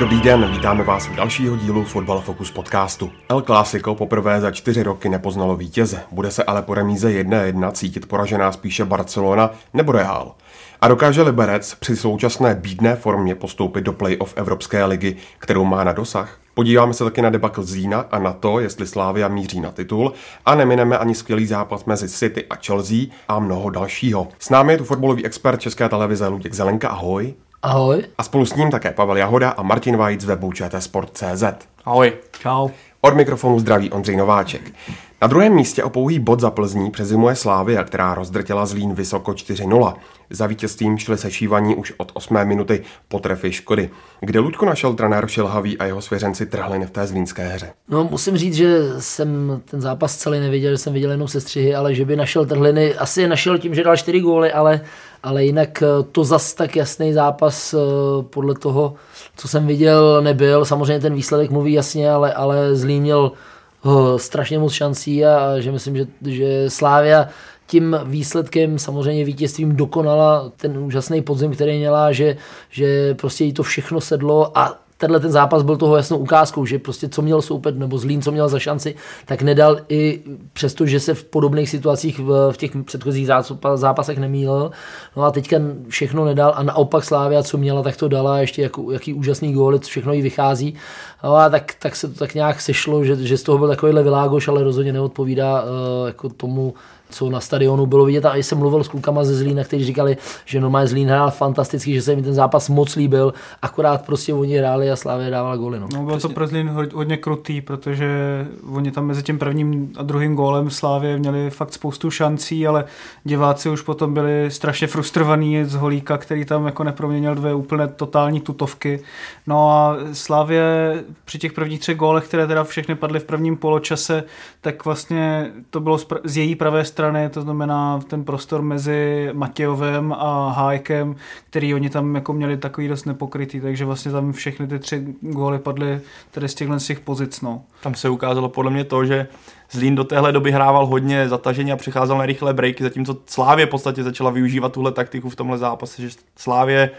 Dobrý den, vítáme vás u dalšího dílu Fotbal Focus podcastu. El Clásico poprvé za čtyři roky nepoznalo vítěze. Bude se ale po remíze 1-1 cítit poražená spíše Barcelona nebo Real. A dokáže Liberec při současné bídné formě postoupit do play-off Evropské ligy, kterou má na dosah? Podíváme se taky na debakl Zína a na to, jestli Slávia míří na titul a nemineme ani skvělý zápas mezi City a Chelsea a mnoho dalšího. S námi je tu fotbalový expert České televize Luděk Zelenka, ahoj. Ahoj. A spolu s ním také Pavel Jahoda a Martin Vajc z webu ČTsport.cz. Ahoj. Čau. Od mikrofonu zdraví Ondřej Nováček. Na druhém místě o pouhý bod za Plzní přezimuje Slávia, která rozdrtila Zlín vysoko 4-0. Za vítězstvím šli sešívaní už od 8. minuty po trefy Škody, kde Luďko našel trenér Šilhavý a jeho svěřenci trhliny v té zlínské hře. No musím říct, že jsem ten zápas celý neviděl, že jsem viděl jenom sestřihy, ale že by našel trhliny, asi je našel tím, že dal čtyři góly, ale, ale jinak eh, to zas tak jasný zápas eh, podle toho, co jsem viděl, nebyl. Samozřejmě ten výsledek mluví jasně, ale, ale Zlín měl strašně moc šancí a že myslím, že, že Slávia tím výsledkem, samozřejmě vítězstvím dokonala ten úžasný podzim, který měla, že, že prostě jí to všechno sedlo a tenhle ten zápas byl toho jasnou ukázkou, že prostě co měl soupet, nebo Zlín, co měl za šanci, tak nedal i přesto, že se v podobných situacích v, v těch předchozích zápasech nemýlil. No a teďka všechno nedal a naopak Slávia, co měla, tak to dala, ještě jako, jaký úžasný gól, všechno jí vychází. No a tak, tak se to tak nějak sešlo, že, že z toho byl takovýhle világoš, ale rozhodně neodpovídá uh, jako tomu, co na stadionu bylo vidět. A jsem mluvil s klukama ze Zlína, kteří říkali, že normálně Zlín hrál fantasticky, že se mi ten zápas moc líbil, akorát prostě oni hráli a Slávě dávala góly. No, no bylo to pro Zlín hodně krutý, protože oni tam mezi tím prvním a druhým gólem Slávě měli fakt spoustu šancí, ale diváci už potom byli strašně frustrovaní z Holíka, který tam jako neproměnil dvě úplně totální tutovky. No a Slávě při těch prvních třech gólech, které teda všechny padly v prvním poločase, tak vlastně to bylo z její pravé strany strany, to znamená ten prostor mezi Matějovem a Hájkem, který oni tam jako měli takový dost nepokrytý, takže vlastně tam všechny ty tři góly padly tady z těchhle z těch pozic. No. Tam se ukázalo podle mě to, že Zlín do téhle doby hrával hodně zatažení a přicházel na rychlé breaky, zatímco Slávě v podstatě začala využívat tuhle taktiku v tomhle zápase, že Slávě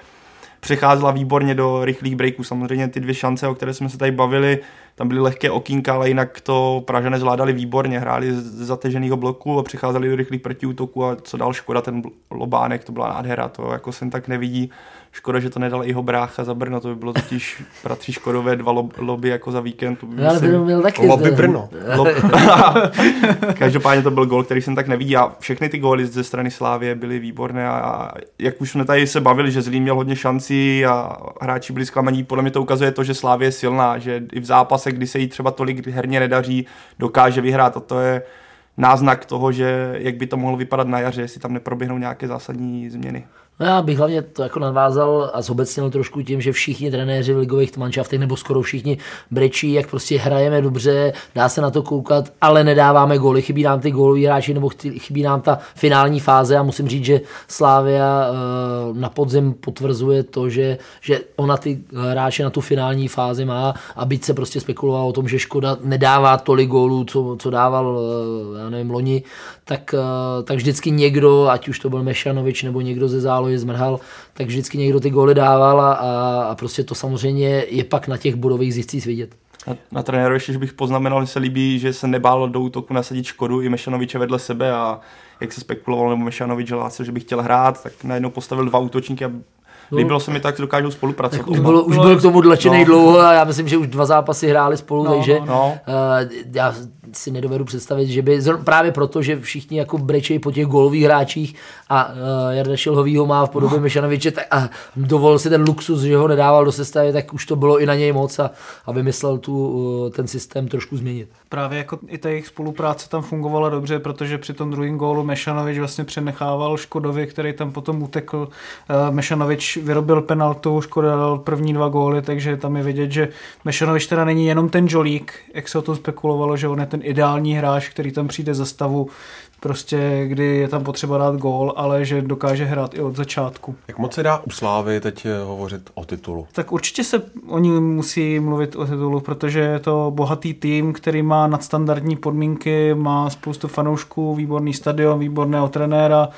přecházela výborně do rychlých breaků. Samozřejmě ty dvě šance, o které jsme se tady bavili, tam byly lehké okýnka, ale jinak to Pražané zvládali výborně, hráli z zateženého bloku a přicházeli do rychlých protiútoků a co dal Škoda, ten lobánek, to byla nádhera, to jako jsem tak nevidí. Škoda, že to nedal jeho brácha za Brno, to by bylo totiž bratři Škodové dva lob, lobby jako za víkend. To by ale by měl taky. Lobby Brno. Lob... Každopádně to byl gol, který jsem tak nevidí a všechny ty góly ze strany Slávě byly výborné a jak už jsme tady se bavili, že Zlín měl hodně šancí a hráči byli zklamaní, podle mě to ukazuje to, že Slávě je silná, že i v zápase, kdy se jí třeba tolik herně nedaří, dokáže vyhrát a to je náznak toho, že jak by to mohlo vypadat na jaře, jestli tam neproběhnou nějaké zásadní změny. No já bych hlavně to jako nadvázal a zobecnil trošku tím, že všichni trenéři v ligových manšaftech nebo skoro všichni brečí, jak prostě hrajeme dobře, dá se na to koukat, ale nedáváme góly, chybí nám ty góloví hráči nebo chybí nám ta finální fáze. A musím říct, že Slávia eh, na podzim potvrzuje to, že, že ona ty hráče na tu finální fázi má. A byť se prostě spekulovalo o tom, že Škoda nedává tolik gólů, co, co dával, eh, já nevím, loni, tak, eh, tak vždycky někdo, ať už to byl Mešanovič nebo někdo ze zálohy zmrhal, tak vždycky někdo ty góly dával a, a prostě to samozřejmě je pak na těch bodových zjistcích vidět. Na, na trenéru ještě bych poznamenal, že se líbí, že se nebál do útoku nasadit Škodu i Mešanoviče vedle sebe a jak se spekulovalo, nebo Mešanovič hlásil, že by chtěl hrát, tak najednou postavil dva útočníky a No, Líbilo se mi tak, že dokážou spolupracovat. už, bylo, už byl k tomu dlačený no. dlouho a já myslím, že už dva zápasy hráli spolu, no, takže no. Uh, já si nedovedu představit, že by právě proto, že všichni jako brečejí po těch golových hráčích a uh, Jarda Šilhovýho má v podobě no. Mešanoviče tak, a dovolil si ten luxus, že ho nedával do sestavy, tak už to bylo i na něj moc a, a vymyslel tu, uh, ten systém trošku změnit. Právě jako i ta jejich spolupráce tam fungovala dobře, protože při tom druhém gólu Mešanovič vlastně přenechával Škodovi, který tam potom utekl. Uh, Mešanovič vyrobil penaltu, Škoda dal první dva góly, takže tam je vidět, že Mešanovič teda není jenom ten žolík, jak se o tom spekulovalo, že on je ten ten ideální hráč, který tam přijde za stavu, prostě kdy je tam potřeba dát gól, ale že dokáže hrát i od začátku. Jak moc se dá u Slávy teď eh, hovořit o titulu? Tak určitě se oni musí mluvit o titulu, protože je to bohatý tým, který má nadstandardní podmínky, má spoustu fanoušků, výborný stadion, výborného trenéra,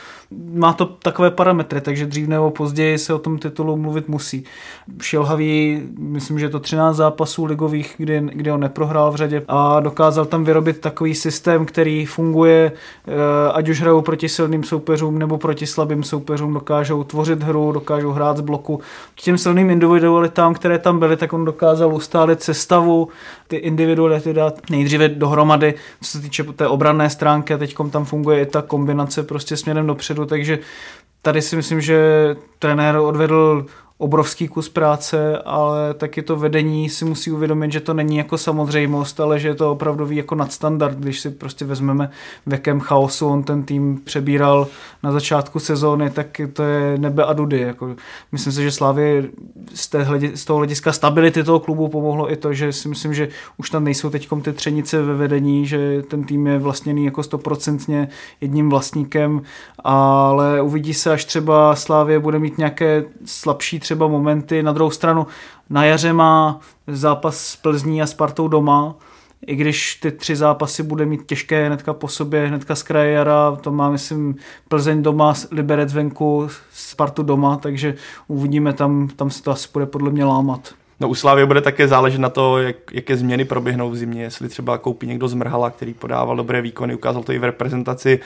má to takové parametry, takže dřív nebo později se o tom titulu mluvit musí. Šilhavý, myslím, že je to 13 zápasů ligových, kdy, kdy on neprohrál v řadě a dokázal tam vyrobit takový systém, který funguje, ať už hrajou proti silným soupeřům nebo proti slabým soupeřům, dokážou tvořit hru, dokážou hrát z bloku. K těm silným individualitám, které tam byly, tak on dokázal ustálit sestavu, ty individuality dát nejdříve dohromady, co se týče té obranné stránky a teď tam funguje i ta kombinace prostě směrem dopředu, takže tady si myslím, že trenér odvedl obrovský kus práce, ale taky to vedení si musí uvědomit, že to není jako samozřejmost, ale že je to opravdu jako nadstandard, když si prostě vezmeme, v jakém chaosu on ten tým přebíral na začátku sezóny, tak to je nebe a dudy. Jako, myslím si, že Slávě z, z toho hlediska stability toho klubu pomohlo i to, že si myslím, že už tam nejsou teď ty třenice ve vedení, že ten tým je vlastněný jako stoprocentně jedním vlastníkem, ale uvidí se, až třeba Slávě bude mít nějaké slabší třeba momenty. Na druhou stranu na jaře má zápas s Plzní a Spartou doma, i když ty tři zápasy bude mít těžké hnedka po sobě, hnedka z kraje jara, to má, myslím, Plzeň doma, Liberec venku, Spartu doma, takže uvidíme tam, tam se to asi bude podle mě lámat. No u Slávy bude také záležet na to, jak, jaké změny proběhnou v zimě, jestli třeba koupí někdo z Mrhala, který podával dobré výkony, ukázal to i v reprezentaci,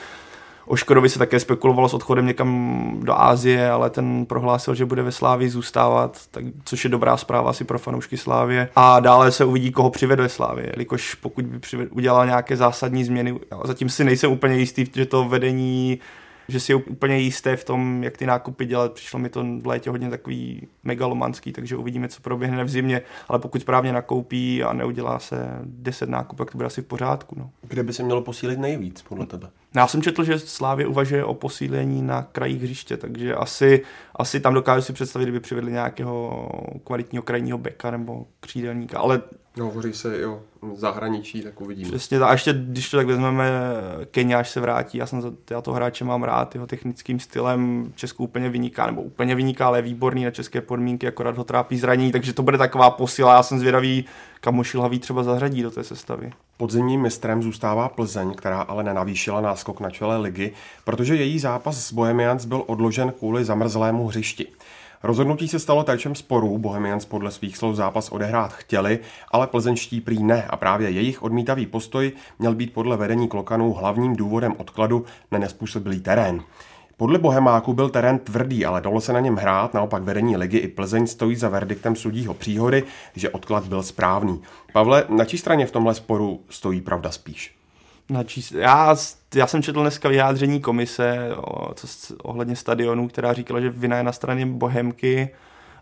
O Škodovi se také spekulovalo s odchodem někam do Ázie, ale ten prohlásil, že bude ve Slávii zůstávat, tak, což je dobrá zpráva asi pro fanoušky Slávie. A dále se uvidí, koho přivede ve Slávě, jelikož pokud by přived, udělal nějaké zásadní změny, zatím si nejsem úplně jistý, že to vedení že si je úplně jisté v tom, jak ty nákupy dělat. Přišlo mi to v létě hodně takový megalomanský, takže uvidíme, co proběhne v zimě, ale pokud správně nakoupí a neudělá se 10 nákupů, tak to bude asi v pořádku. No. Kde by se mělo posílit nejvíc, podle tebe? Já jsem četl, že Slávě uvažuje o posílení na krajích hřiště, takže asi, asi tam dokážu si představit, kdyby přivedli nějakého kvalitního krajního beka nebo křídelníka, ale No, hovoří se i o zahraničí, tak uvidíme. Přesně, a ještě když to tak vezmeme, Kenia, až se vrátí, já, jsem, já toho hráče mám rád, jeho technickým stylem Česku úplně vyniká, nebo úplně vyniká, ale je výborný na české podmínky, akorát ho trápí zranění, takže to bude taková posila, já jsem zvědavý, kam Šilhavý třeba zařadí do té sestavy. Podzimním mistrem zůstává Plzeň, která ale nenavýšila náskok na čele ligy, protože její zápas s Bohemians byl odložen kvůli zamrzlému hřišti. Rozhodnutí se stalo terčem sporů, Bohemians podle svých slov zápas odehrát chtěli, ale plzeňští prý ne a právě jejich odmítavý postoj měl být podle vedení Klokanů hlavním důvodem odkladu na nespůsobilý terén. Podle Bohemáku byl terén tvrdý, ale dalo se na něm hrát, naopak vedení ligy i Plzeň stojí za verdiktem sudího příhody, že odklad byl správný. Pavle, na čí straně v tomhle sporu stojí pravda spíš? Na čí... já, já jsem četl dneska vyjádření komise o, co, ohledně stadionu, která říkala, že vina je na straně Bohemky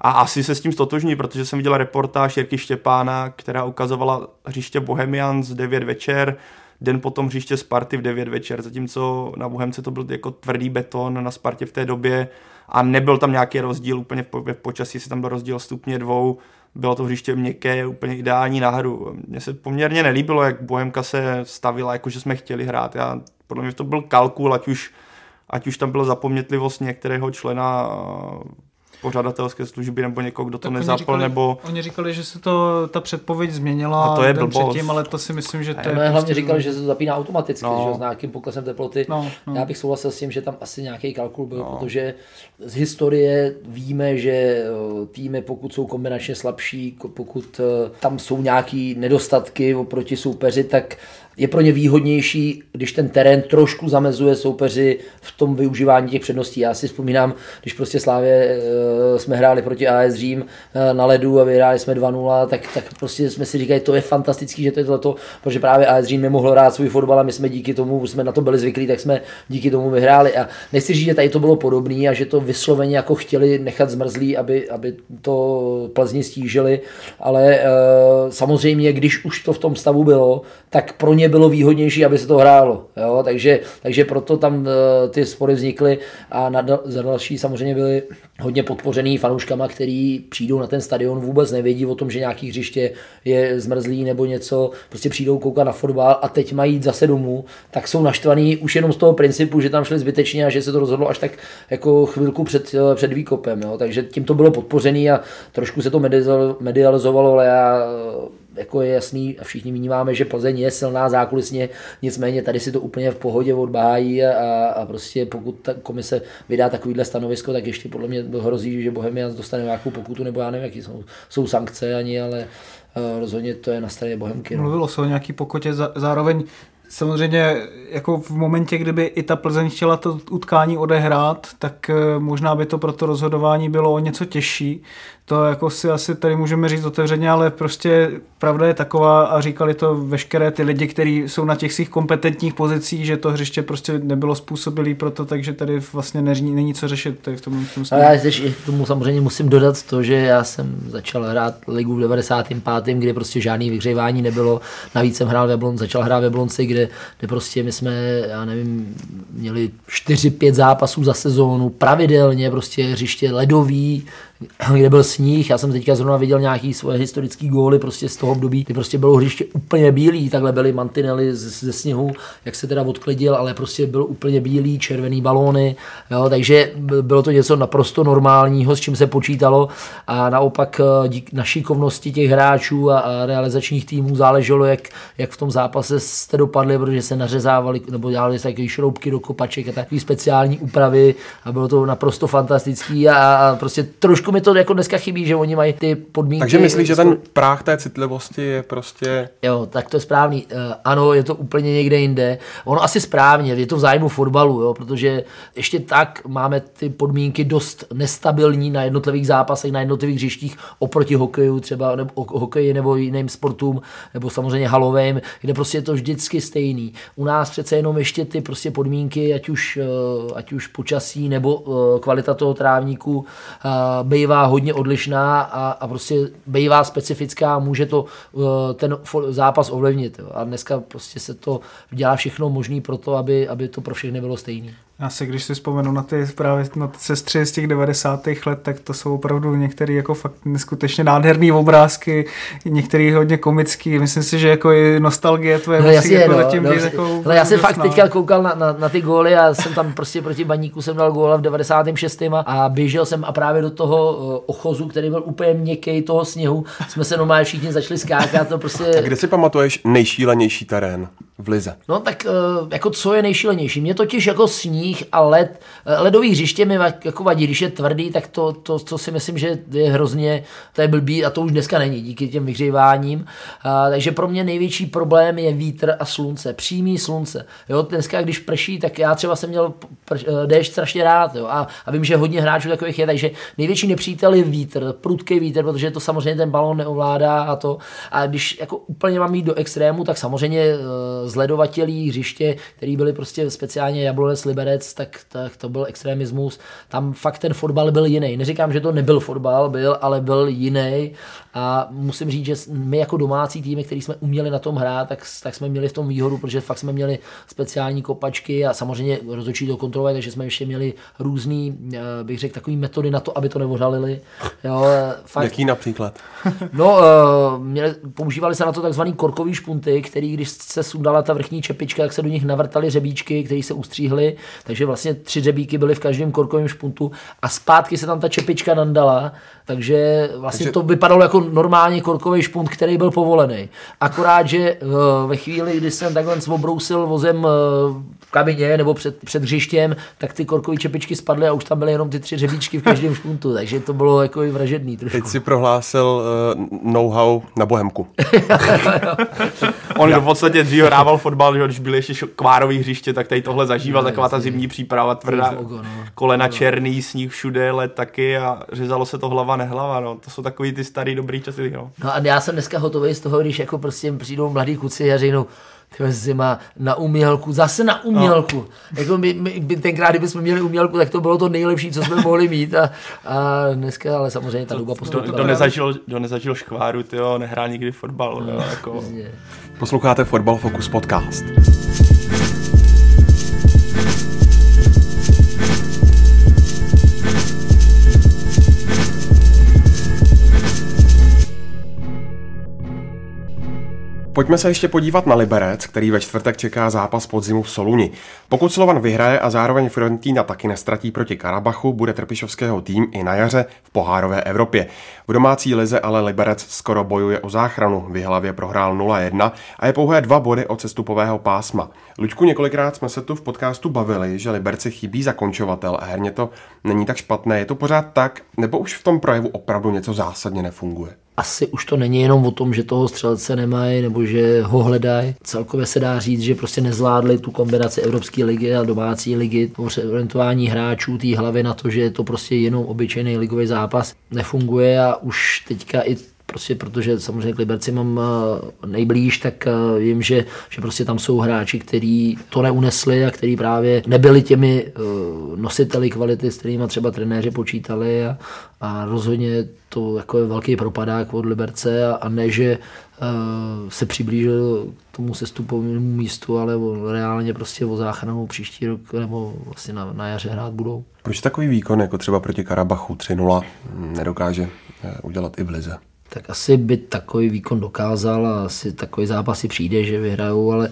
a asi se s tím stotožní, protože jsem viděl reportáž Jirky Štěpána, která ukazovala hřiště Bohemians 9 večer, den potom hřiště Sparty v 9 večer, zatímco na Bohemce to byl jako tvrdý beton, na Spartě v té době a nebyl tam nějaký rozdíl úplně v, v počasí, si tam byl rozdíl stupně dvou, bylo to hřiště měkké, úplně ideální na hru. Mně se poměrně nelíbilo, jak Bohemka se stavila, jako že jsme chtěli hrát. Já, podle mě to byl kalkul, ať už, ať už tam byla zapomnětlivost některého člena pořadatelské služby nebo někoho, kdo to nezapl, říkali, nebo... Oni říkali, že se to, ta předpověď změnila a to je den předtím, ale to si myslím, že to je... hlavně prostě... říkali, že se to zapíná automaticky, no. že s nějakým poklesem teploty. No, no. Já bych souhlasil s tím, že tam asi nějaký kalkul byl, no. protože z historie víme, že eh, týmy, pokud jsou kombinačně slabší, pokud eh, tam jsou nějaké nedostatky oproti soupeři, tak je pro ně výhodnější, když ten terén trošku zamezuje soupeři v tom využívání těch předností. Já si vzpomínám, když prostě Slávě e, jsme hráli proti AS Řím e, na ledu a vyhráli jsme 2-0, tak, tak prostě jsme si říkali, to je fantastický, že to je tohleto, protože právě AS Řím nemohl hrát svůj fotbal a my jsme díky tomu, jsme na to byli zvyklí, tak jsme díky tomu vyhráli. A nechci říct, že tady to bylo podobné a že to vysloveně jako chtěli nechat zmrzlý, aby, aby to Plzni stížili, ale e, samozřejmě, když už to v tom stavu bylo, tak pro ně mě bylo výhodnější, aby se to hrálo. Jo? Takže, takže proto tam uh, ty spory vznikly a na, za další samozřejmě byly hodně podpořený fanouškama, který přijdou na ten stadion, vůbec nevědí o tom, že nějaký hřiště je zmrzlý nebo něco, prostě přijdou koukat na fotbal a teď mají jít zase domů, tak jsou naštvaný už jenom z toho principu, že tam šli zbytečně a že se to rozhodlo až tak jako chvilku před, před výkopem. Jo? Takže tím to bylo podpořený a trošku se to medializovalo, ale já jako je jasný a všichni vnímáme, že Plzeň je silná zákulisně, nicméně tady si to úplně v pohodě odbájí a, a prostě pokud ta komise vydá takovýhle stanovisko, tak ještě podle mě hrozí, že Bohemians dostane nějakou pokutu, nebo já nevím, jaký jsou, jsou sankce ani, ale uh, rozhodně to je na straně Bohemky. No. Mluvilo se o nějaký pokotě, zároveň Samozřejmě jako v momentě, kdyby i ta Plzeň chtěla to utkání odehrát, tak eh, možná by to pro to rozhodování bylo o něco těžší. To jako si asi tady můžeme říct otevřeně, ale prostě pravda je taková a říkali to veškeré ty lidi, kteří jsou na těch svých kompetentních pozicích, že to hřiště prostě nebylo způsobilé pro to, takže tady vlastně neří, není co řešit. Tady v tom, v tom a já ještě k tomu samozřejmě musím dodat to, že já jsem začal hrát ligu v 95. kdy prostě žádný vyhřívání nebylo. Navíc jsem hrál ve Blon, začal hrát ve Blonci, kde, kde prostě my jsme, já nevím, měli 4-5 zápasů za sezónu, pravidelně prostě hřiště ledový, kde byl sníh. Já jsem teďka zrovna viděl nějaký svoje historické góly prostě z toho období, kdy prostě bylo hřiště úplně bílý, takhle byly mantinely ze, sněhu, jak se teda odklidil, ale prostě byl úplně bílý, červený balóny, jo, takže bylo to něco naprosto normálního, s čím se počítalo. A naopak eh, dík naší kovnosti těch hráčů a, a realizačních týmů záleželo, jak, jak v tom zápase jste dopadli, protože se nařezávali nebo dělali se takové šroubky do kopaček a takové speciální úpravy a bylo to naprosto fantastický a, a prostě trošku trošku mi to jako dneska chybí, že oni mají ty podmínky. Takže myslíš, že ten práh té citlivosti je prostě... Jo, tak to je správný. Uh, ano, je to úplně někde jinde. Ono asi správně, je to v zájmu fotbalu, jo, protože ještě tak máme ty podmínky dost nestabilní na jednotlivých zápasech, na jednotlivých hřištích oproti hokeju třeba, nebo hokeji nebo jiným sportům, nebo samozřejmě halovým, kde prostě je to vždycky stejný. U nás přece jenom ještě ty prostě podmínky, ať už, uh, ať už počasí nebo uh, kvalita toho trávníku, bývá hodně odlišná a, a prostě bývá specifická a může to uh, ten zápas ovlivnit. Jo. A dneska prostě se to dělá všechno možné pro to, aby, aby to pro všechny bylo stejné. Já si, když si vzpomenu na ty právě na ty sestry z těch 90. let, tak to jsou opravdu některé jako fakt neskutečně nádherné obrázky, některé hodně komický. Myslím si, že jako i nostalgie tvoje no, jasně, jako no, zatím no, být jako ale já jsem fakt teďka koukal na, na, na, ty góly a jsem tam prostě proti baníku jsem dal góla v 96. a běžel jsem a právě do toho uh, ochozu, který byl úplně měkký toho sněhu, jsme se normálně všichni začali skákat. To prostě... A kde si pamatuješ nejšílenější terén v Lize? No tak uh, jako co je nejšílenější? Mě totiž jako sní sníh a led. Ledový hřiště mi jako vadí, když je tvrdý, tak to, to, to si myslím, že je hrozně, to je blbý a to už dneska není díky těm vyhříváním. A, takže pro mě největší problém je vítr a slunce, přímý slunce. Jo, dneska, když prší, tak já třeba jsem měl eh, déšť strašně rád jo, a, a, vím, že hodně hráčů takových je, takže největší nepřítel je vítr, prudký vítr, protože to samozřejmě ten balon neovládá a to. A když jako úplně mám jít do extrému, tak samozřejmě eh, zledovatelí hřiště, který byly prostě speciálně Jablonec, Liberec, Liberec, tak, tak to byl extremismus. Tam fakt ten fotbal byl jiný. Neříkám, že to nebyl fotbal, byl, ale byl jiný. A musím říct, že my jako domácí týmy, který jsme uměli na tom hrát, tak, tak jsme měli v tom výhodu, protože fakt jsme měli speciální kopačky a samozřejmě rozhodčí to kontrolovat, takže jsme ještě měli různý, eh, bych řekl, takový metody na to, aby to nevořalili. Jo, fakt, Jaký například? No, uh, měli, používali se na to takzvaný korkový špunty, který, když se sundala ta vrchní čepička, tak se do nich navrtaly řebíčky, které se ustříhly, takže vlastně tři řebíky byly v každém korkovém špuntu a zpátky se tam ta čepička nandala, takže vlastně takže... to vypadalo jako normálně korkový špunt, který byl povolený. Akorát, že eh, ve chvíli, kdy jsem takhle obrousil vozem eh, v kabině nebo před, před hřištěm, tak ty korkové čepičky spadly a už tam byly jenom ty tři řebíčky v každém špuntu, takže to bylo jako i vražedný trošku. Teď si prohlásil uh, know-how na Bohemku. On v podstatě dřív hrával fotbal, že když byly ještě kvárový hřiště, tak tady tohle zažíval, no, taková ta zimní příprava, tvrdá no. kolena černý, sníh všude, let taky a řezalo se to hlava nehlava, no. To jsou takový ty starý dobrý časy, no. No a já jsem dneska hotový z toho, když jako prostě přijdou mladí kluci a řeknou, zima na umělku, zase na umělku. No. Jako my, my, tenkrát, kdybychom měli umělku, tak to bylo to nejlepší, co jsme mohli mít a, a dneska, ale samozřejmě ta doba postoupila. Kdo nezažil, kdo nezažil škváru, tyjo, nehrál nikdy fotbal. No, jo, jako. Posloucháte Fotbal Focus podcast. Pojďme se ještě podívat na Liberec, který ve čtvrtek čeká zápas podzimu v Soluni. Pokud Slovan vyhraje a zároveň Fiorentina taky nestratí proti Karabachu, bude Trpišovského tým i na jaře v pohárové Evropě. V domácí lize ale Liberec skoro bojuje o záchranu. V hlavě prohrál 0-1 a je pouhé dva body od cestupového pásma. Luďku, několikrát jsme se tu v podcastu bavili, že Liberci chybí zakončovatel a herně to není tak špatné. Je to pořád tak, nebo už v tom projevu opravdu něco zásadně nefunguje? Asi už to není jenom o tom, že toho střelce nemají nebo že ho hledají. Celkově se dá říct, že prostě nezvládli tu kombinaci Evropské ligy a domácí ligy. Orientování hráčů té hlavy na to, že je to prostě jenom obyčejný ligový zápas, nefunguje a už teďka i prostě protože samozřejmě k Liberci mám eh, nejblíž, tak eh, vím, že, že prostě tam jsou hráči, kteří to neunesli a kteří právě nebyli těmi eh, nositeli kvality, s kterými třeba trenéři počítali a, a rozhodně to jako je velký propadák od Liberce a, a ne, že se přiblížil k tomu sestupovému místu, ale reálně prostě o záchranu příští rok nebo vlastně na, na jaře hrát budou. Proč takový výkon, jako třeba proti Karabachu 3-0, nedokáže udělat i v Lize? Tak asi by takový výkon dokázal a asi takový zápasy přijde, že vyhrajou, ale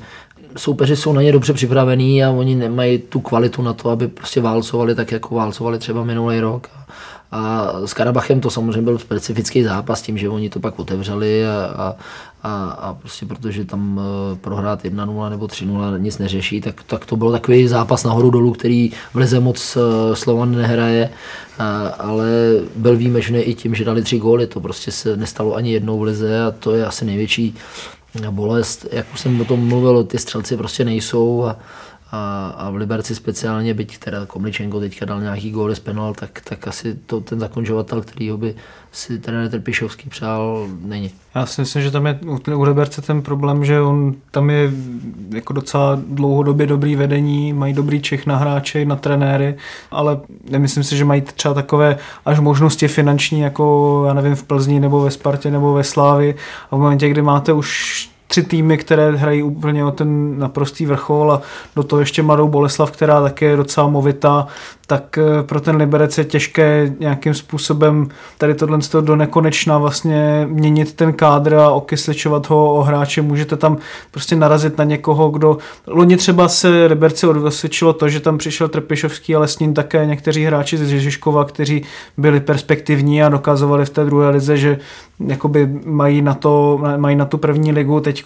soupeři jsou na ně dobře připravení a oni nemají tu kvalitu na to, aby prostě válcovali tak, jako válcovali třeba minulý rok. A s Karabachem to samozřejmě byl specifický zápas tím, že oni to pak otevřeli a, a, a, a prostě protože tam eh, prohrát 1-0 nebo 3-0 nic neřeší, tak, tak to byl takový zápas nahoru dolů, který v Lize moc eh, Slovan nehraje, a, ale byl výjimečný i tím, že dali tři góly, to prostě se nestalo ani jednou v Lize a to je asi největší bolest, jak už jsem o tom mluvil, ty střelci prostě nejsou a, a, a v Liberci speciálně, byť teda Komličenko teďka dal nějaký góly z penal, tak, tak asi to ten zakončovatel, který by si trenér Trpišovský přál, není. Já si myslím, že tam je u Liberce ten problém, že on tam je jako docela dlouhodobě dobrý vedení, mají dobrý čech na hráče, na trenéry, ale nemyslím si, že mají třeba takové až možnosti finanční, jako já nevím, v Plzni nebo ve Spartě nebo ve Slávi a v momentě, kdy máte už tři týmy, které hrají úplně o ten naprostý vrchol a do toho ještě mladou Boleslav, která také je docela movitá, tak eh, pro ten Liberec je těžké nějakým způsobem tady tohle do nekonečna vlastně měnit ten kádr a okysličovat ho o hráče. Můžete tam prostě narazit na někoho, kdo... Loni třeba se Liberci odvosvědčilo to, že tam přišel Trpišovský, ale s ním také někteří hráči z Žižkova, kteří byli perspektivní a dokazovali v té druhé lize, že jakoby mají na, to, mají na tu první ligu. Teď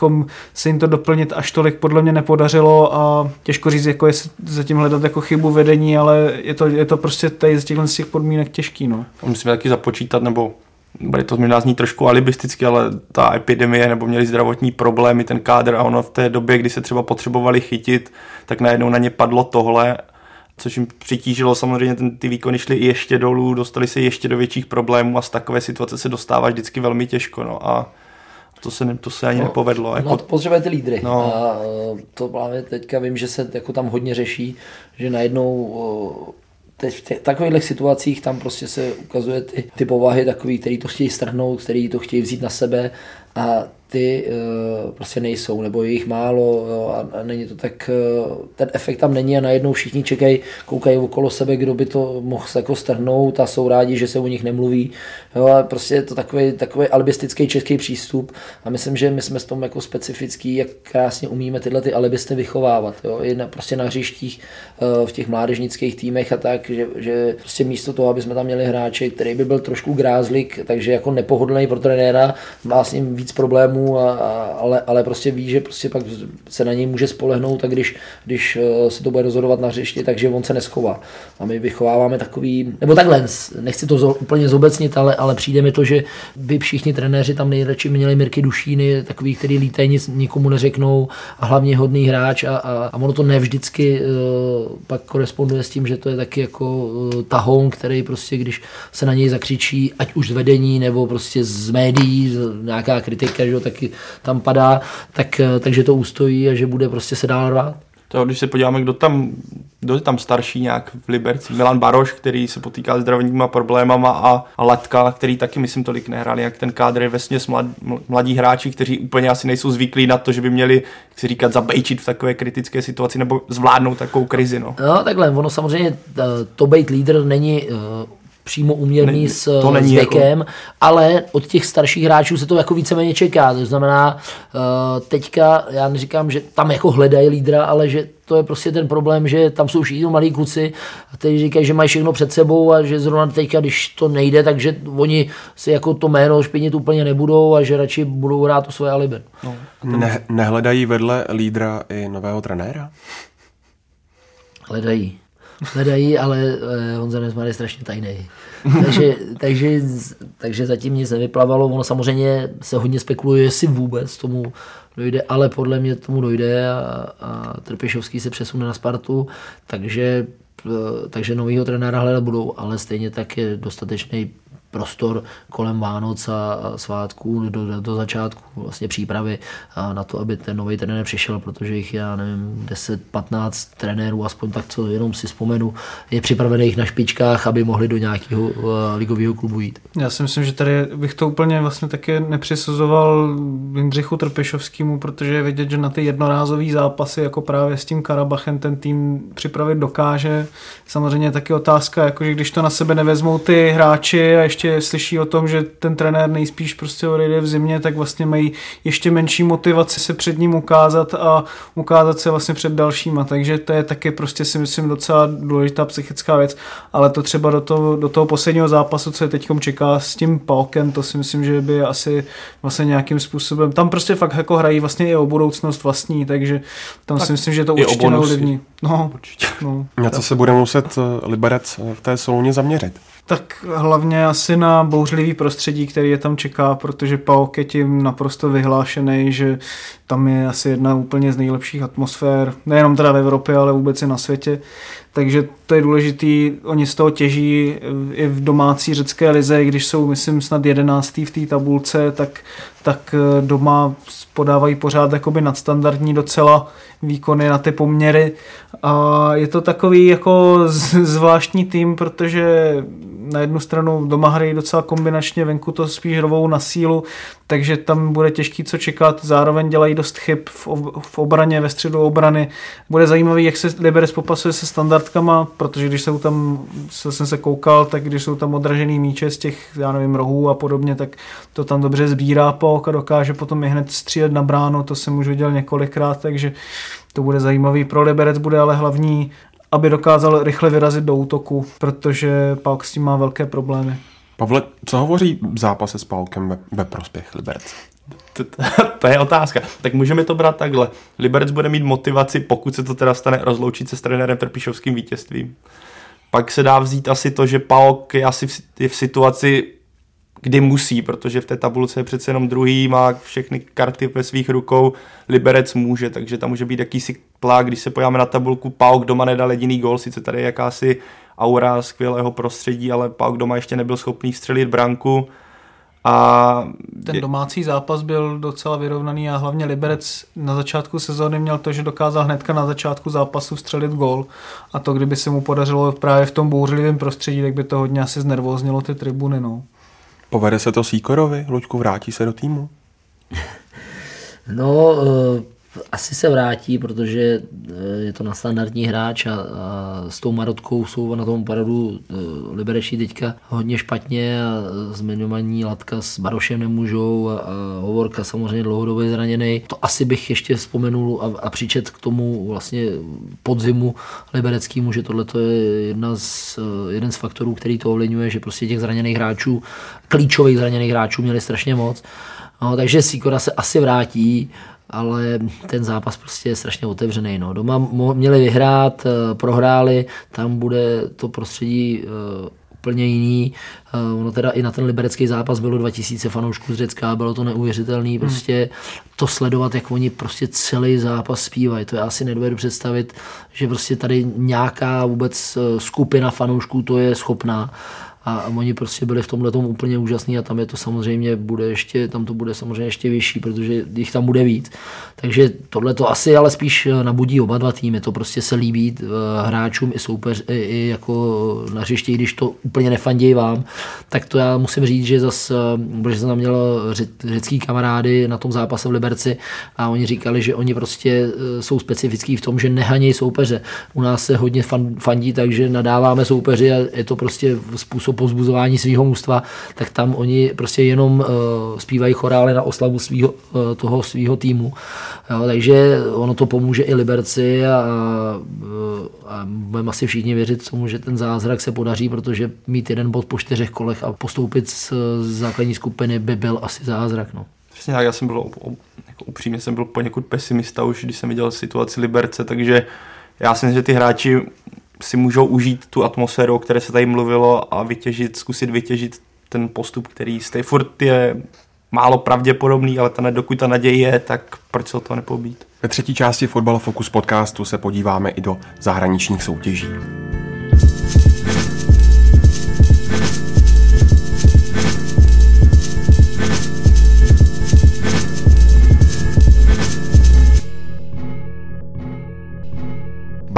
se jim to doplnit až tolik podle mě nepodařilo a těžko říct, jako je zatím hledat jako chybu vedení, ale je to, je to prostě tady z těchto z těch podmínek těžký. No. Musíme taky započítat, nebo bude to možná zní trošku alibisticky, ale ta epidemie, nebo měli zdravotní problémy, ten kádr a ono v té době, kdy se třeba potřebovali chytit, tak najednou na ně padlo tohle, což jim přitížilo samozřejmě, ten, ty výkony šly i ještě dolů, dostali se ještě do větších problémů a z takové situace se dostává vždycky velmi těžko. No. A to se, to se ani no, nepovedlo. Jako... No, potřebujete lídry. No. A to právě teďka vím, že se jako tam hodně řeší, že najednou teď v těch, takových situacích tam prostě se ukazuje ty, ty povahy takový, který to chtějí strhnout, který to chtějí vzít na sebe a ty uh, prostě nejsou, nebo je jich málo jo, a, není to tak, uh, ten efekt tam není a najednou všichni čekají, koukají okolo sebe, kdo by to mohl se jako strhnout a jsou rádi, že se o nich nemluví. Jo, a prostě je to takový, takový alibistický český přístup a myslím, že my jsme s tom jako specifický, jak krásně umíme tyhle ty alibisty vychovávat. Jo, i na, prostě na hřištích, uh, v těch mládežnických týmech a tak, že, že prostě místo toho, aby jsme tam měli hráče, který by byl trošku grázlik, takže jako nepohodlný pro trenéra, má s ním víc problémů problémů, a, a, ale, ale prostě ví, že prostě pak se na něj může spolehnout a když, když eh, se to bude rozhodovat na hřišti, takže on se neschová. A my vychováváme takový, nebo takhle, nechci to zo, úplně zobecnit, ale, ale přijde mi to, že by všichni trenéři tam nejradši měli Mirky Dušíny, takový, který lítají, nic nikomu neřeknou a hlavně hodný hráč a, a, a ono to nevždycky uh, pak koresponduje s tím, že to je taky jako uh, tahoun, který prostě, když se na něj zakřičí, ať už z vedení nebo prostě z médií, nějaká kritika, kritika, že jo, taky tam padá, tak, takže to ustojí a že bude prostě se dál rvát. To, když se podíváme, kdo tam, kdo je tam starší nějak v Liberci. Milan Baroš, který se potýká s zdravotníma problémama a, a Letka, který taky, myslím, tolik nehrál, jak ten kádr je vesměs mlad, mladí hráči, kteří úplně asi nejsou zvyklí na to, že by měli, jak si říkat, zabejčit v takové kritické situaci nebo zvládnout takovou krizi. No, no takhle, ono samozřejmě eh, to být lídr není eh, přímo uměrný není, s, to není s jako- věkem, jako... ale od těch starších hráčů se to jako víceméně čeká. To znamená, uh, teďka, já neříkám, že tam jako hledají lídra, ale že to je prostě ten problém, že tam jsou všichni malí kluci a teď říkají, že mají všechno před sebou a že zrovna teďka, když to nejde, takže oni si jako to jméno špinit úplně nebudou a že radši budou hrát to svoje alibi. No. Ne, nehledají vedle lídra i nového trenéra? Hledají hledají, ale eh, Honza Nesmar je strašně tajný. takže, takže, takže zatím nic nevyplavalo. Ono samozřejmě se hodně spekuluje, jestli vůbec tomu dojde, ale podle mě tomu dojde a, a Trpišovský se přesune na Spartu, takže eh, takže novýho trenéra hledat budou, ale stejně tak je dostatečný prostor kolem Vánoc a svátků do, do, začátku vlastně přípravy na to, aby ten nový trenér přišel, protože jich, já nevím, 10-15 trenérů, aspoň tak, co jenom si vzpomenu, je připravených na špičkách, aby mohli do nějakého ligového klubu jít. Já si myslím, že tady bych to úplně vlastně taky nepřisuzoval Jindřichu Trpešovskému, protože je vidět, že na ty jednorázové zápasy, jako právě s tím Karabachem, ten tým připravit dokáže. Samozřejmě taky otázka, jako že když to na sebe nevezmou ty hráči a ještě ještě slyší o tom, že ten trenér nejspíš prostě odejde v zimě, tak vlastně mají ještě menší motivaci se před ním ukázat a ukázat se vlastně před dalšíma. Takže to je taky prostě si myslím docela důležitá psychická věc, ale to třeba do toho, do toho posledního zápasu, co je teď čeká s tím Palkem, to si myslím, že by asi vlastně nějakým způsobem, tam prostě fakt jako hrají vlastně i o budoucnost vlastní, takže tam tak si myslím, že to určitě neovlivní. No, určitě. No. Na co se bude muset eh, Liberec v té Solouně zaměřit? Tak hlavně asi na bouřlivý prostředí, který je tam čeká, protože PAOK je tím naprosto vyhlášený, že tam je asi jedna úplně z nejlepších atmosfér, nejenom teda v Evropě, ale vůbec i na světě. Takže to je důležitý, oni z toho těží i v domácí řecké lize, když jsou, myslím, snad jedenáctý v té tabulce, tak, tak eh, doma podávají pořád jakoby nadstandardní docela výkony na ty poměry a je to takový jako zvláštní tým, protože na jednu stranu doma hrají docela kombinačně, venku to spíš rovou na sílu, takže tam bude těžký co čekat, zároveň dělají dost chyb v, ob- v obraně, ve středu obrany. Bude zajímavý, jak se Liberec popasuje se standardkama, protože když jsou tam, jsem se koukal, tak když jsou tam odražený míče z těch, já nevím, rohů a podobně, tak to tam dobře sbírá pok a dokáže potom i hned střílet na bránu, to jsem už viděl několikrát, takže to bude zajímavý. Pro Liberec bude ale hlavní, aby dokázal rychle vyrazit do útoku, protože Palk s tím má velké problémy. Pavle, co hovoří v zápase s Palkem ve, ve prospěch Liberce? To, to, to je otázka. Tak můžeme to brát takhle. Liberec bude mít motivaci, pokud se to teda stane, rozloučit se s trenérem Trpišovským vítězstvím. Pak se dá vzít asi to, že Paok je asi v, je v situaci, kdy musí, protože v té tabulce je přece jenom druhý, má všechny karty ve svých rukou, Liberec může, takže tam může být jakýsi tlak, když se pojáme na tabulku, Pauk doma nedal jediný gol, sice tady je jakási aura skvělého prostředí, ale Pauk doma ještě nebyl schopný vstřelit branku. A ten domácí zápas byl docela vyrovnaný a hlavně Liberec na začátku sezóny měl to, že dokázal hnedka na začátku zápasu střelit gol a to, kdyby se mu podařilo právě v tom bouřlivém prostředí, tak by to hodně asi znervoznilo ty tribuny. No. Povede se to Síkorovi? Luďku, vrátí se do týmu? no, uh asi se vrátí, protože eh, je to na standardní hráč a, a s tou Marotkou jsou na tom paradu eh, Libereši teďka hodně špatně a zmiňovaní Latka s Barošem nemůžou a, a Hovorka samozřejmě dlouhodobě zraněný. To asi bych ještě vzpomenul a, a přičet k tomu vlastně podzimu libereckýmu, že tohle je jedna z, eh, jeden z faktorů, který to ovlivňuje, že prostě těch zraněných hráčů, klíčových zraněných hráčů měli strašně moc. No, takže Sikora se asi vrátí ale ten zápas prostě je strašně otevřený. No. Doma měli vyhrát, eh, prohráli, tam bude to prostředí eh, úplně jiný. Eh, ono teda i na ten liberecký zápas bylo 2000 fanoušků z Řecka, bylo to neuvěřitelný, hmm. prostě to sledovat, jak oni prostě celý zápas zpívají, to já si nedovedu představit, že prostě tady nějaká vůbec skupina fanoušků to je schopná a, oni prostě byli v tomhle tom úplně úžasný a tam je to samozřejmě bude ještě, tam to bude samozřejmě ještě vyšší, protože jich tam bude víc. Takže tohle to asi ale spíš nabudí oba dva týmy, to prostě se líbí uh, hráčům i soupeř, i, i jako na hřišti, když to úplně nefandí vám, tak to já musím říct, že zase, protože jsem tam měl řecký kamarády na tom zápase v Liberci a oni říkali, že oni prostě jsou specifický v tom, že nehanějí soupeře. U nás se hodně fandí, takže nadáváme soupeři a je to prostě způsob pozbuzování svého mužstva, tak tam oni prostě jenom uh, zpívají chorály na oslavu svýho, uh, toho svého týmu. Jo, takže ono to pomůže i Liberci a, a budeme asi všichni věřit tomu, že ten zázrak se podaří, protože mít jeden bod po čtyřech kolech a postoupit z, z základní skupiny by byl asi zázrak. No. Přesně tak, já jsem byl, jako upřímně jsem byl poněkud pesimista už, když jsem viděl situaci Liberce, takže já si myslím, že ty hráči si můžou užít tu atmosféru, o které se tady mluvilo a vytěžit, zkusit vytěžit ten postup, který té furt je málo pravděpodobný, ale ta, dokud ta naděje je, tak proč se to nepobít? Ve třetí části Fotbal Focus podcastu se podíváme i do zahraničních soutěží.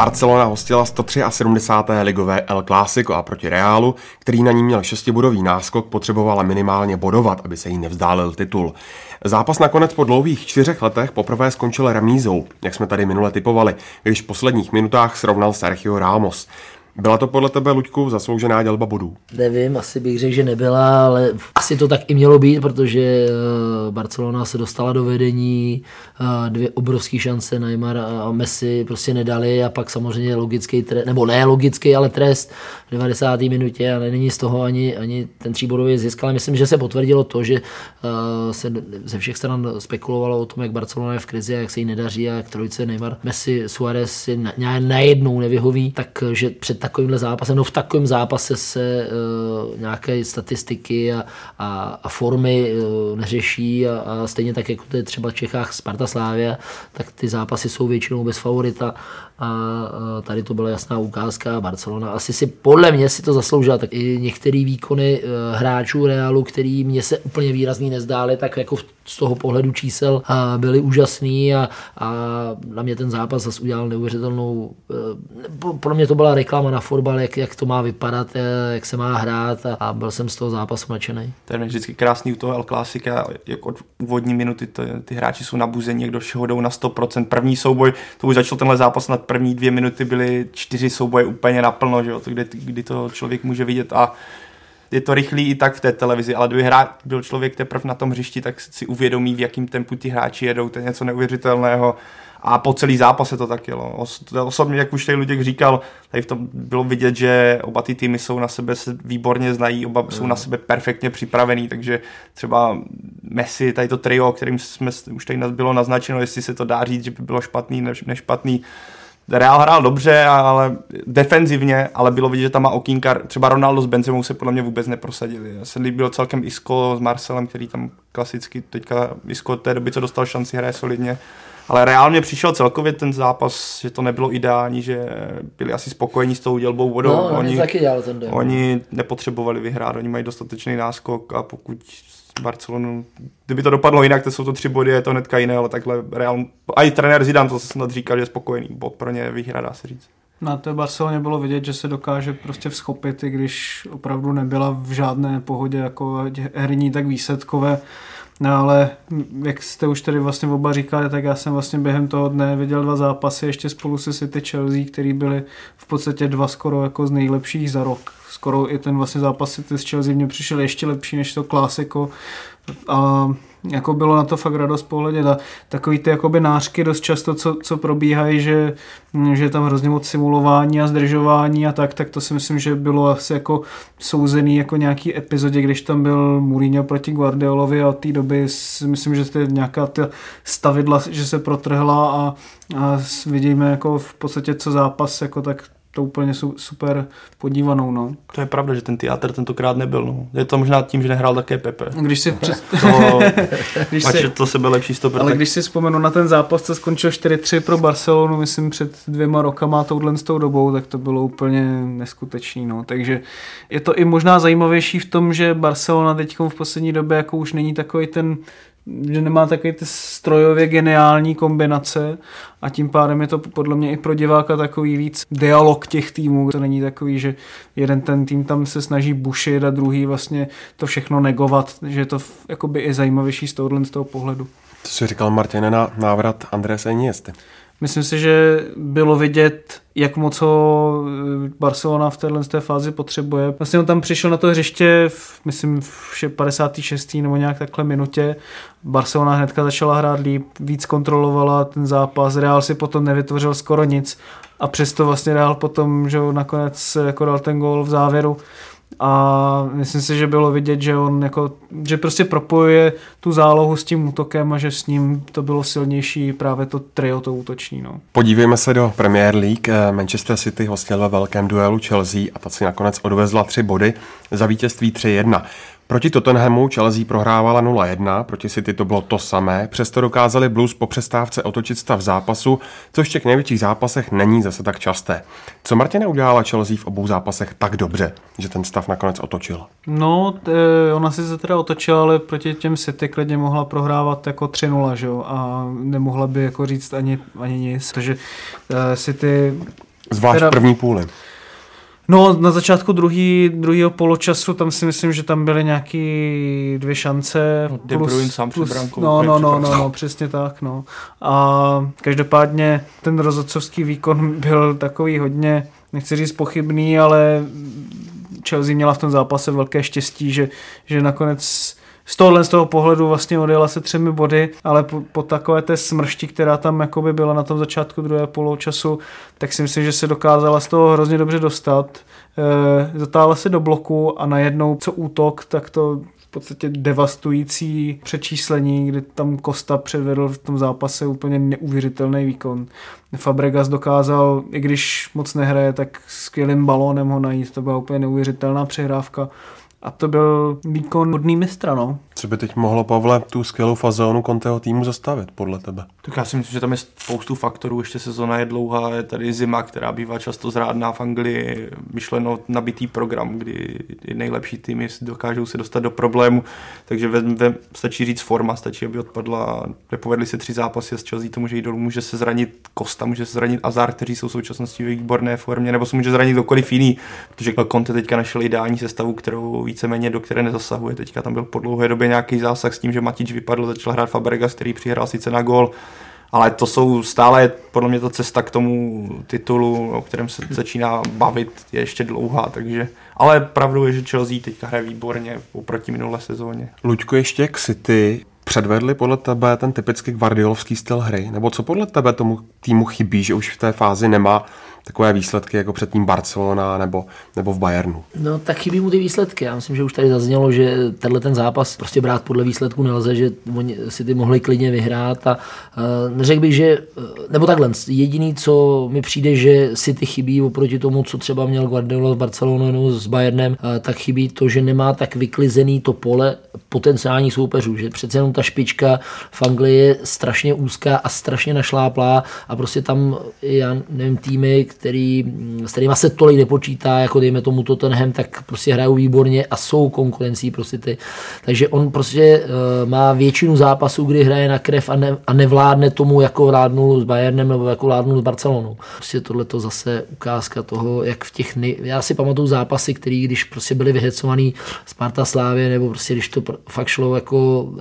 Barcelona hostila 173. ligové El Clásico a proti Reálu, který na ní měl šestibodový náskok, potřebovala minimálně bodovat, aby se jí nevzdálil titul. Zápas nakonec po dlouhých čtyřech letech poprvé skončil remízou, jak jsme tady minule typovali, když v posledních minutách srovnal Sergio Ramos. Byla to podle tebe, Luďku, zasloužená dělba bodů? Nevím, asi bych řekl, že nebyla, ale asi to tak i mělo být, protože eh, Barcelona se dostala do vedení, eh, dvě obrovské šance Neymar a Messi prostě nedali a pak samozřejmě logický trest, nebo ne logický, ale trest v 90. minutě a není z toho ani, ani ten tříbodový zisk, ale myslím, že se potvrdilo to, že eh, se ze všech stran spekulovalo o tom, jak Barcelona je v krizi a jak se jí nedaří a jak trojice Neymar, Messi, Suarez si najednou nevyhoví, takže před takovýmhle zápasem, no v takovém zápase se uh, nějaké statistiky a, a, a formy uh, neřeší a, a stejně tak, jako to je třeba v Čechách Sparta Slávia, tak ty zápasy jsou většinou bez favorita a tady to byla jasná ukázka. Barcelona asi si podle mě si to zasloužila, tak i některé výkony eh, hráčů Realu, který mě se úplně výrazný nezdály, tak jako z toho pohledu čísel byly úžasný a, a na mě ten zápas zase udělal neuvěřitelnou, eh, pro mě to byla reklama na fotbal, jak, jak to má vypadat, eh, jak se má hrát a, a byl jsem z toho zápasu nadšený. To je vždycky krásný u toho El Clásica, jak od úvodní minuty to, ty hráči jsou nabuzení, jak do všeho jdou na 100%. První souboj, to už začal tenhle zápas na první dvě minuty byly čtyři souboje úplně naplno, že jo, to, kdy, kdy to člověk může vidět a je to rychlý i tak v té televizi, ale kdyby hrát byl člověk teprve na tom hřišti, tak si uvědomí, v jakým tempu ty hráči jedou, to je něco neuvěřitelného. A po celý zápas se to tak jelo. Osobně, jak už tady Luděk říkal, tady v tom bylo vidět, že oba ty týmy jsou na sebe se výborně znají, oba jsou na sebe perfektně připravený, takže třeba Messi, tady to trio, kterým jsme už tady bylo naznačeno, jestli se to dá říct, že by bylo špatný, než, než špatný, Real hrál dobře, ale defenzivně, ale bylo vidět, že tam má okýnka, třeba Ronaldo s Benzemou se podle mě vůbec neprosadili. Já se líbil celkem Isco s Marcelem, který tam klasicky teďka Isco té doby, co dostal šanci, hraje solidně. Ale reálně přišel celkově ten zápas, že to nebylo ideální, že byli asi spokojení s tou dělbou vodou. No, oni, taky dělal ten oni nepotřebovali vyhrát, oni mají dostatečný náskok a pokud Barcelonu. Kdyby to dopadlo jinak, to jsou to tři body, je to hnedka jiné, ale takhle Real... A i trenér Zidane to snad říkal, že je spokojený. Bod pro ně výhra, dá se říct. Na té Barceloně bylo vidět, že se dokáže prostě vzchopit, i když opravdu nebyla v žádné pohodě jako herní, tak výsledkové. No ale jak jste už tady vlastně oba říkali, tak já jsem vlastně během toho dne viděl dva zápasy ještě spolu se City Chelsea, který byly v podstatě dva skoro jako z nejlepších za rok. Skoro i ten vlastně zápas City s Chelsea mě přišel ještě lepší než to Klasiko. A jako bylo na to fakt radost pohledět a takový ty jakoby nářky dost často, co, co probíhají, že, že je tam hrozně moc simulování a zdržování a tak, tak to si myslím, že bylo asi jako souzený jako nějaký epizodě, když tam byl Mourinho proti Guardiolovi a od té doby si myslím, že to je nějaká ta stavidla, že se protrhla a, a vidíme jako v podstatě co zápas, jako tak to úplně super podívanou. No. To je pravda, že ten teatr tentokrát nebyl. No. Je to možná tím, že nehrál také Pepe. Když si přes... to, když si... to sebe lepší stoper. Ale tak... když si vzpomenu na ten zápas, co skončil 4-3 pro Barcelonu, myslím před dvěma rokama touhle s tou dobou, tak to bylo úplně neskutečný. No. Takže je to i možná zajímavější v tom, že Barcelona teď v poslední době jako už není takový ten že nemá takový ty strojově geniální kombinace a tím pádem je to podle mě i pro diváka takový víc dialog těch týmů. To není takový, že jeden ten tým tam se snaží bušit a druhý vlastně to všechno negovat, že je to jakoby i zajímavější z tohohle z toho pohledu. Co jsi říkal Martine na návrat Andrés Iniesty? Myslím si, že bylo vidět, jak moc ho eh, Barcelona v téhle té fázi potřebuje. Vlastně on tam přišel na to hřiště, v, myslím, v 56. nebo nějak takhle minutě. Barcelona hnedka začala hrát líp, víc kontrolovala ten zápas. Real si potom nevytvořil skoro nic a přesto vlastně Real potom, že nakonec jako dal ten gól v závěru a myslím si, že bylo vidět, že on jako, že prostě propojuje tu zálohu s tím útokem a že s ním to bylo silnější právě to trio, to útoční. No. Podívejme se do Premier League. Manchester City hostil ve velkém duelu Chelsea a ta si nakonec odvezla tři body za vítězství 3-1. Proti Tottenhamu Chelsea prohrávala 0-1, proti City to bylo to samé, přesto dokázali Blues po přestávce otočit stav zápasu, což v těch největších zápasech není zase tak časté. Co Martina udělala Chelsea v obou zápasech tak dobře, že ten stav nakonec otočila? No, t- ona si se teda otočila, ale proti těm City klidně mohla prohrávat jako 3-0, že jo, a nemohla by jako říct ani, ani nic, takže uh, City... Zvlášť teda... první půli. No, na začátku druhý, druhého poločasu, tam si myslím, že tam byly nějaké dvě šance. No, De Bruyne sám plus, brankou, no, no, no, no, no, přesně tak, no. A každopádně ten rozhodcovský výkon byl takový hodně, nechci říct pochybný, ale Chelsea měla v tom zápase velké štěstí, že, že nakonec z tohohle z toho pohledu vlastně odjela se třemi body, ale po, po takové té smršti, která tam jakoby byla na tom začátku druhé poločasu, tak si myslím, že se dokázala z toho hrozně dobře dostat. E, zatáhla se do bloku a najednou co útok, tak to v podstatě devastující přečíslení, kdy tam Kosta předvedl v tom zápase úplně neuvěřitelný výkon. Fabregas dokázal, i když moc nehraje, tak skvělým balónem ho najít. To byla úplně neuvěřitelná přehrávka. A to byl výkon hodný mistra, no. Co by teď mohlo, Pavle, tu skvělou fazónu Conteho týmu zastavit, podle tebe? Tak já si myslím, že tam je spoustu faktorů. Ještě sezona je dlouhá, je tady zima, která bývá často zrádná v Anglii, myšleno nabitý program, kdy nejlepší týmy dokážou se dostat do problému. Takže ve, ve, stačí říct forma, stačí, aby odpadla, nepovedly se tři zápasy s Chelsea, to může jít dolů, může se zranit Kosta, může se zranit Azar, kteří jsou v současnosti v výborné formě, nebo se může zranit kdokoliv jiný, protože Conte teďka našel ideální sestavu, kterou víceméně do které nezasahuje. Teďka tam byl po dlouhé době nějaký zásah s tím, že Matič vypadl, začal hrát Fabregas, který přihrál sice na gol, ale to jsou stále, podle mě ta cesta k tomu titulu, o kterém se začíná bavit, je ještě dlouhá, takže ale pravdou je, že Chelsea teďka hraje výborně oproti minulé sezóně. Luďko, ještě k City předvedli podle tebe ten typický guardiolovský styl hry? Nebo co podle tebe tomu týmu chybí, že už v té fázi nemá takové výsledky jako před tím Barcelona nebo, nebo v Bayernu. No tak chybí mu ty výsledky. Já myslím, že už tady zaznělo, že tenhle ten zápas prostě brát podle výsledku nelze, že oni si ty mohli klidně vyhrát a uh, neřekl bych, že, uh, nebo takhle, jediný, co mi přijde, že si ty chybí oproti tomu, co třeba měl Guardiola s Barcelonou s Bayernem, uh, tak chybí to, že nemá tak vyklizený to pole potenciálních soupeřů, že přece jenom ta špička v Anglii je strašně úzká a strašně našláplá a prostě tam, já nevím, týmy, který, s kterýma se tolik nepočítá, jako dejme tomu Tottenham, tak prostě hrajou výborně a jsou konkurencí pro City. Takže on prostě uh, má většinu zápasů, kdy hraje na krev a, ne, a nevládne tomu, jako vládnul s Bayernem nebo jako vládnul s Barcelonou. Prostě tohle to zase ukázka toho, jak v těch nej... Já si pamatuju zápasy, které když prostě byly vyhecovaný Sparta Slávě, nebo prostě když to fakt šlo jako uh,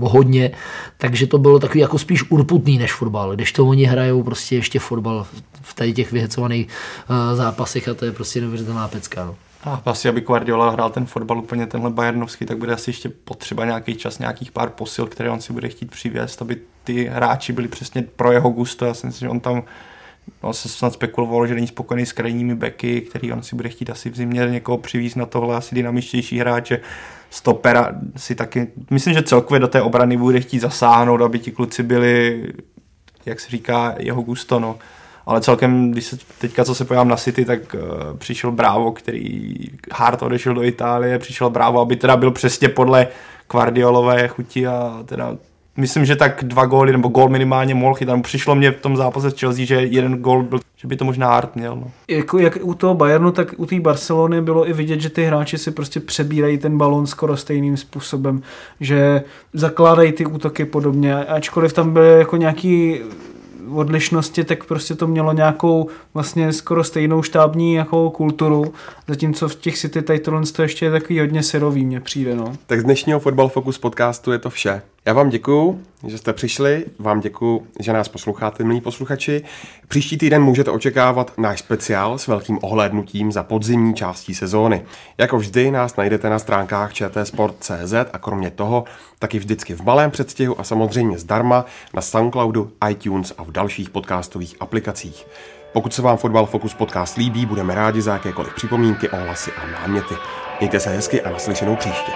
o hodně, takže to bylo takový jako spíš urputný než fotbal, když to oni hrajou prostě ještě fotbal v tady těch vyhecovaných uh, zápasech a to je prostě neuvěřitelná pecka. No. A asi, aby Guardiola hrál ten fotbal úplně tenhle Bayernovský, tak bude asi ještě potřeba nějaký čas, nějakých pár posil, které on si bude chtít přivést, aby ty hráči byli přesně pro jeho gusto. Já si myslím, že on tam no, se snad spekulovalo, že není spokojený s krajními beky, který on si bude chtít asi v zimě někoho přivízt na tohle asi dynamičtější hráče stopera si taky, myslím, že celkově do té obrany bude chtít zasáhnout, aby ti kluci byli, jak se říká, jeho gusto, no. ale celkem, když se teďka, co se pojám na City, tak uh, přišel Bravo, který hard odešel do Itálie, přišel Bravo, aby teda byl přesně podle Guardiolové chuti a teda myslím, že tak dva góly nebo gól minimálně mohl chytat. Přišlo mě v tom zápase s Chelsea, že jeden gól byl, že by to možná hard měl. No. Jako, jak u toho Bayernu, tak u té Barcelony bylo i vidět, že ty hráči si prostě přebírají ten balon skoro stejným způsobem, že zakládají ty útoky podobně, ačkoliv tam byly jako nějaký odlišnosti, tak prostě to mělo nějakou vlastně skoro stejnou štábní jako kulturu, zatímco v těch City tohle to ještě je takový hodně syrový, mně přijde. No. Tak z dnešního Football Focus podcastu je to vše. Já vám děkuju, že jste přišli, vám děkuju, že nás posloucháte, milí posluchači. Příští týden můžete očekávat náš speciál s velkým ohlédnutím za podzimní částí sezóny. Jako vždy nás najdete na stránkách čtsport.cz a kromě toho taky vždycky v malém předstihu a samozřejmě zdarma na Soundcloudu, iTunes a v dalších podcastových aplikacích. Pokud se vám Fotbal Focus podcast líbí, budeme rádi za jakékoliv připomínky, ohlasy a náměty. Mějte se hezky a naslyšenou příště.